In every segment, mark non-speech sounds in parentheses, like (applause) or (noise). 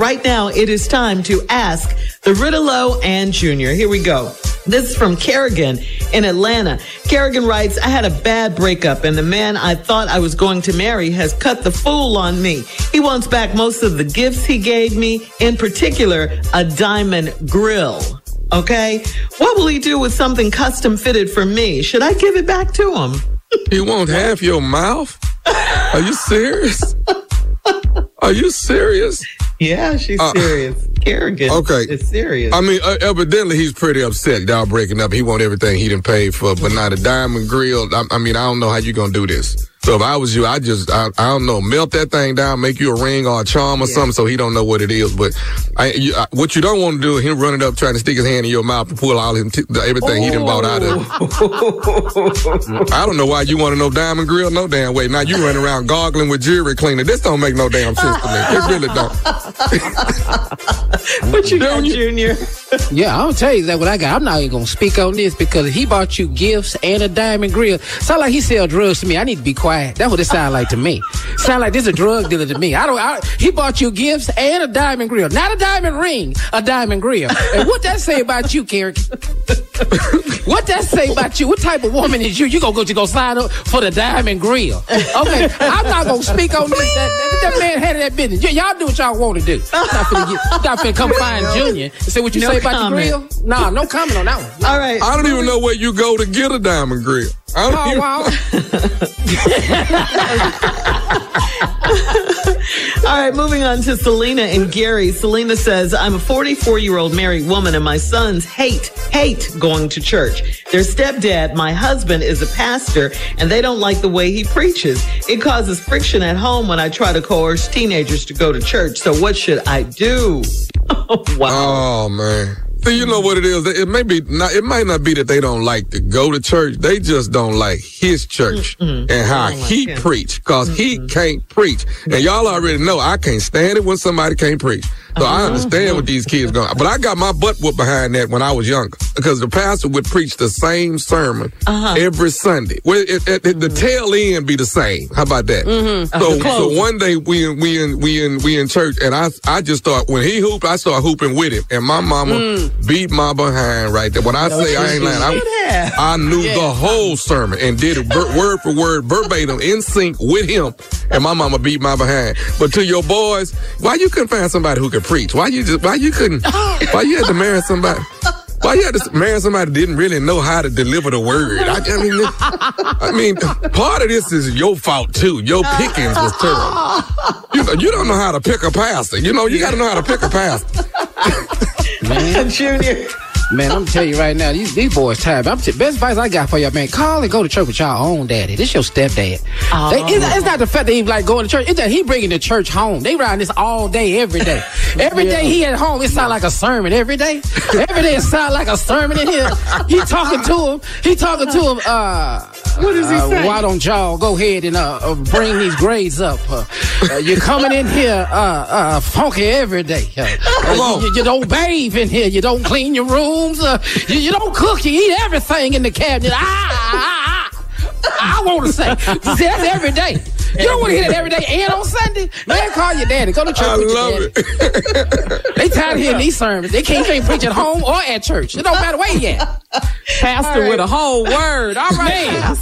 Right now, it is time to ask the Riddle and Jr. Here we go. This is from Kerrigan in Atlanta. Kerrigan writes, I had a bad breakup and the man I thought I was going to marry has cut the fool on me. He wants back most of the gifts he gave me, in particular, a diamond grill. Okay. What will he do with something custom fitted for me? Should I give it back to him? He won't have your mouth? Are you serious? (laughs) Are you serious? Yeah, she's uh, serious. Kerrigan okay. is serious. I mean, uh, evidently he's pretty upset y'all breaking up. He want everything he didn't pay for, but not a diamond grill. I, I mean, I don't know how you gonna do this. So if I was you, I just, I, I don't know, melt that thing down, make you a ring or a charm or yeah. something so he don't know what it is. But I, you, I, what you don't want to do is him running up trying to stick his hand in your mouth and pull all him t- everything oh. he done bought out of it. I don't know why you want to know diamond grill no damn way. Now you running around goggling with jewelry cleaner. This don't make no damn sense to me. It really don't. (laughs) what you got, Junior? yeah, I'll tell you that what I got. I'm not even gonna speak on this because he bought you gifts and a diamond grill. Sound like he sell drugs to me. I need to be quiet quiet. That's what it sounds like to me. Sound like this is a drug dealer to me. I don't. I, he bought you gifts and a diamond grill, not a diamond ring, a diamond grill. And what that say about you, Karen? (laughs) what that say about you? What type of woman is you? You gonna go to go sign up for the diamond grill? Okay, I'm not gonna speak on this. That, that, that man had that business. Y- y'all do what y'all want to do. Not finna, get, not finna come find Junior and say what you no say about comment. the grill. Nah, no comment on that one. All right. I don't even know where you go to get a diamond grill. I don't oh, (laughs) All right, moving on to Selena and Gary. Selena says, I'm a 44 year old married woman and my sons hate, hate going to church. Their stepdad, my husband, is a pastor and they don't like the way he preaches. It causes friction at home when I try to coerce teenagers to go to church. So what should I do? (laughs) wow. Oh, man. See, you know what it is. It may be not. It might not be that they don't like to go to church. They just don't like his church mm-hmm. and how he like preach, because mm-hmm. he can't preach. And y'all already know I can't stand it when somebody can't preach. So. I understand what these kids going. But I got my butt whooped behind that when I was younger because the pastor would preach the same sermon uh-huh. every Sunday. Well, it, it, it, the tail end be the same. How about that? Mm-hmm. So, so one day we in we in we in we in church, and I I just thought when he hooped, I started hooping with him, and my mama mm. beat my behind right there. When I say I ain't lying, I, I knew yeah. the whole sermon and did it word for word, verbatim, in sync with him, and my mama beat my behind. But to your boys, why you couldn't find somebody who could preach? Why you just why you couldn't why you had to marry somebody? Why you had to marry somebody didn't really know how to deliver the word? I, I mean, I mean, part of this is your fault too. Your pickings was terrible. You you don't know how to pick a pastor. You know, you got to know how to pick a pastor. (laughs) Man, Junior. Man, I'm tell you right now, these, these boys tired. I'm t- best advice I got for y'all, man. Call and go to church with y'all own daddy. This your stepdad. Oh. They, it's, it's, not the fact that he like going to church. It's that he bringing the church home. They ride this all day, every day. (laughs) Every yeah. day he at home, it sound like a sermon. Every day, every day it sound like a sermon in here. He talking to him. He talking to him. Uh, what does he uh, say? Why don't y'all go ahead and uh, uh bring these grades up? Uh, uh, you're coming in here funky every day. You, you, don't bathe in here. You don't clean your rooms. You, you, don't cook. You eat everything in the cabinet. Ah, ah, ah. I want to say that's every day. You don't want to hear that every day and on Sunday. Man, call your daddy. Go to church I with love your daddy. It. they tired of hearing these sermons. They can't, can't preach at home or at church. It don't matter where you at. (laughs) Pastor right. with a whole word. All right.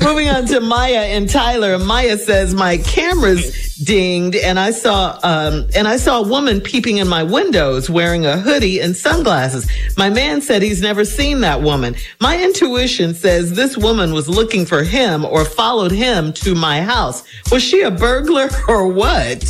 Moving on to Maya and Tyler. Maya says my camera's dinged and I saw um and I saw a woman peeping in my windows wearing a hoodie and sunglasses. My man said he's never seen that woman. My intuition says this woman was looking for him or followed him to my house. Was she a burglar or what?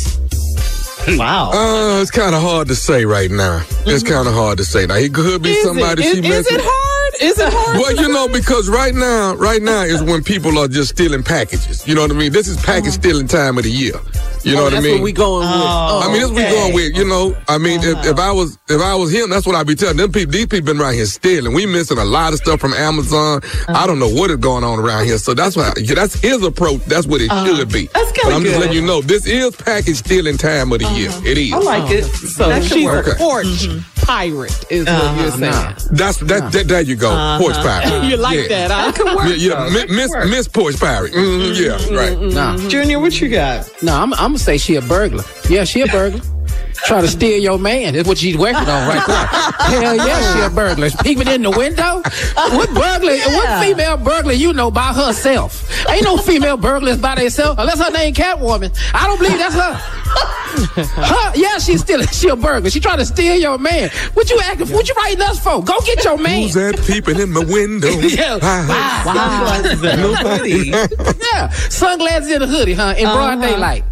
(laughs) Wow. Uh, it's kind of hard to say right now. It's kind of hard to say. Now, he could be Is somebody it, she is, is it hard? Is it hard? Well, you know, because right now, right now is when people are just stealing packages. You know what I mean? This is package stealing time of the year. You know Oh, what I that's mean? what we going with. Oh, I mean, this we going with, you know. I mean, if, if I was if I was him, that's what I'd be telling them people. These people been around here stealing. We missing a lot of stuff from Amazon. Uh-huh. I don't know what is going on around here. So that's why that's his approach. That's what it uh-huh. should be. That's kinda But I'm just letting you know this is package stealing time of the year. Uh-huh. It is. I like it. Oh, so that could she's work. a porch pirate, is what uh-huh. you're saying. Nah. That's that, that. There you go. Porch uh-huh. pirate. (laughs) You like Yeah. that? Huh? Yeah, yeah. Mi- Miss Miss Porch Pirate. Mhm, yeah, mm-hmm, right. Mm-hmm. Nah, Junior, what you got? no, I'm, I'm gonna say she a burglar. Yeah, she a burglar. (laughs) Trying to steal your man. That's what she's working on right there. Hell yeah, she a burglar. Peeping in the window. What burglar? What female burglar you know by herself? Ain't no female burglars by themselves unless her name Catwoman. I don't believe that's her. Her, yeah, she's still she a burglar. She trying to steal your man. What you acting? What you writing us for? Go get your man. Who's that peeping in my window? (laughs) Yeah. Ah, Wow. Sunglasses and a hoodie. Yeah, sunglasses and a hoodie, huh? In broad daylight.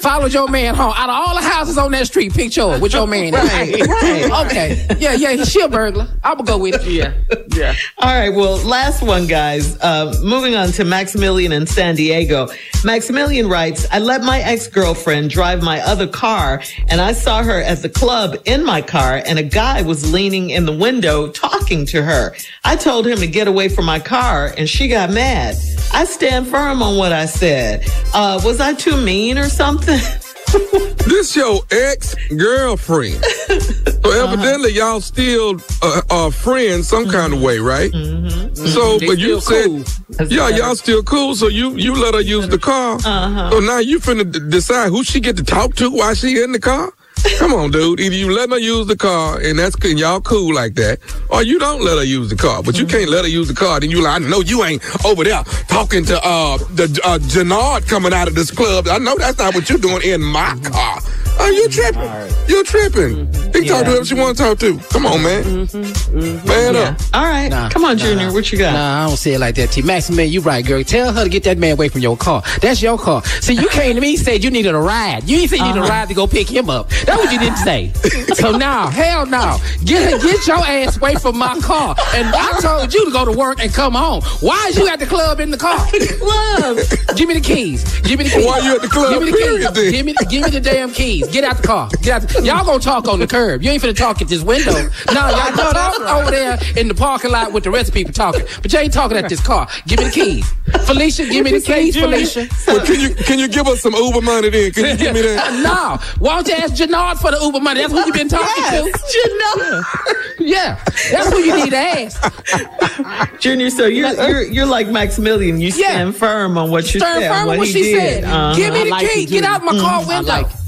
Followed your man home. Out of all the houses on that street, pick yours with your man. (laughs) Right, right. Okay. Yeah, yeah. She a burglar. I'm gonna go with it. Yeah. Yeah. All right. Well, last one, guys. Uh, moving on to Maximilian in San Diego. Maximilian writes, I let my ex-girlfriend drive my other car and I saw her at the club in my car and a guy was leaning in the window talking to her. I told him to get away from my car and she got mad. I stand firm on what I said. Uh, was I too mean or something? (laughs) This your ex girlfriend. So evidently y'all still uh, are friends some kind of way, right? So, They but you said, cool. yeah, y'all still cool. So you you let her use the car. Uh-huh. So now you finna d- decide who she get to talk to while she in the car. Come on, dude. Either you let her use the car and that's and y'all cool like that, or you don't let her use the car. But you can't let her use the car. Then you like, I know you ain't over there talking to uh the uh, Janard coming out of this club. I know that's not what you're doing in my car. Are you tripping? You tripping? He talk to whoever she want to talk to. Come on, man. Mm-hmm, mm-hmm. Man up. All right. Nah, Come on, nah, Junior. nah. What you got? Nah, I don't say it like that. T. Maximilian, you right, girl. Tell her to get that man away from your car. That's your car. See, you came to me and said you needed a ride. You didn't say you needed a uh-huh. ride to go pick him up. That's what you didn't say. so now, hell no. Get get your ass away from my car. And I told you to go to work and come home. Why is you at the club in the car? Love. Give me the keys. Give me the keys. Why you at the club, Give me the keys. Give me, give me the damn keys. Get out the car. Get out. The, y'all gonna talk on the curb. You ain't finna talk at this window. (laughs) No, y'all gonna talk over there in the parking lot with the rest of people talking. But you ain't talking at this car. Give me the keys. Felicia, give me the (laughs) keys, Felicia. Well, can you can you give us some Uber money then? Can you give me that? (laughs) no. Why don't you ask Janard for the Uber money? That's who you been talking Yes, Janelle. to. Yeah. That's who you need to ask. Junior, so you're, you're you're like Maximilian. You stand firm on what you Stand said. firm what on what he she did. said. Uh-huh. Give me the like key. Get out my car window.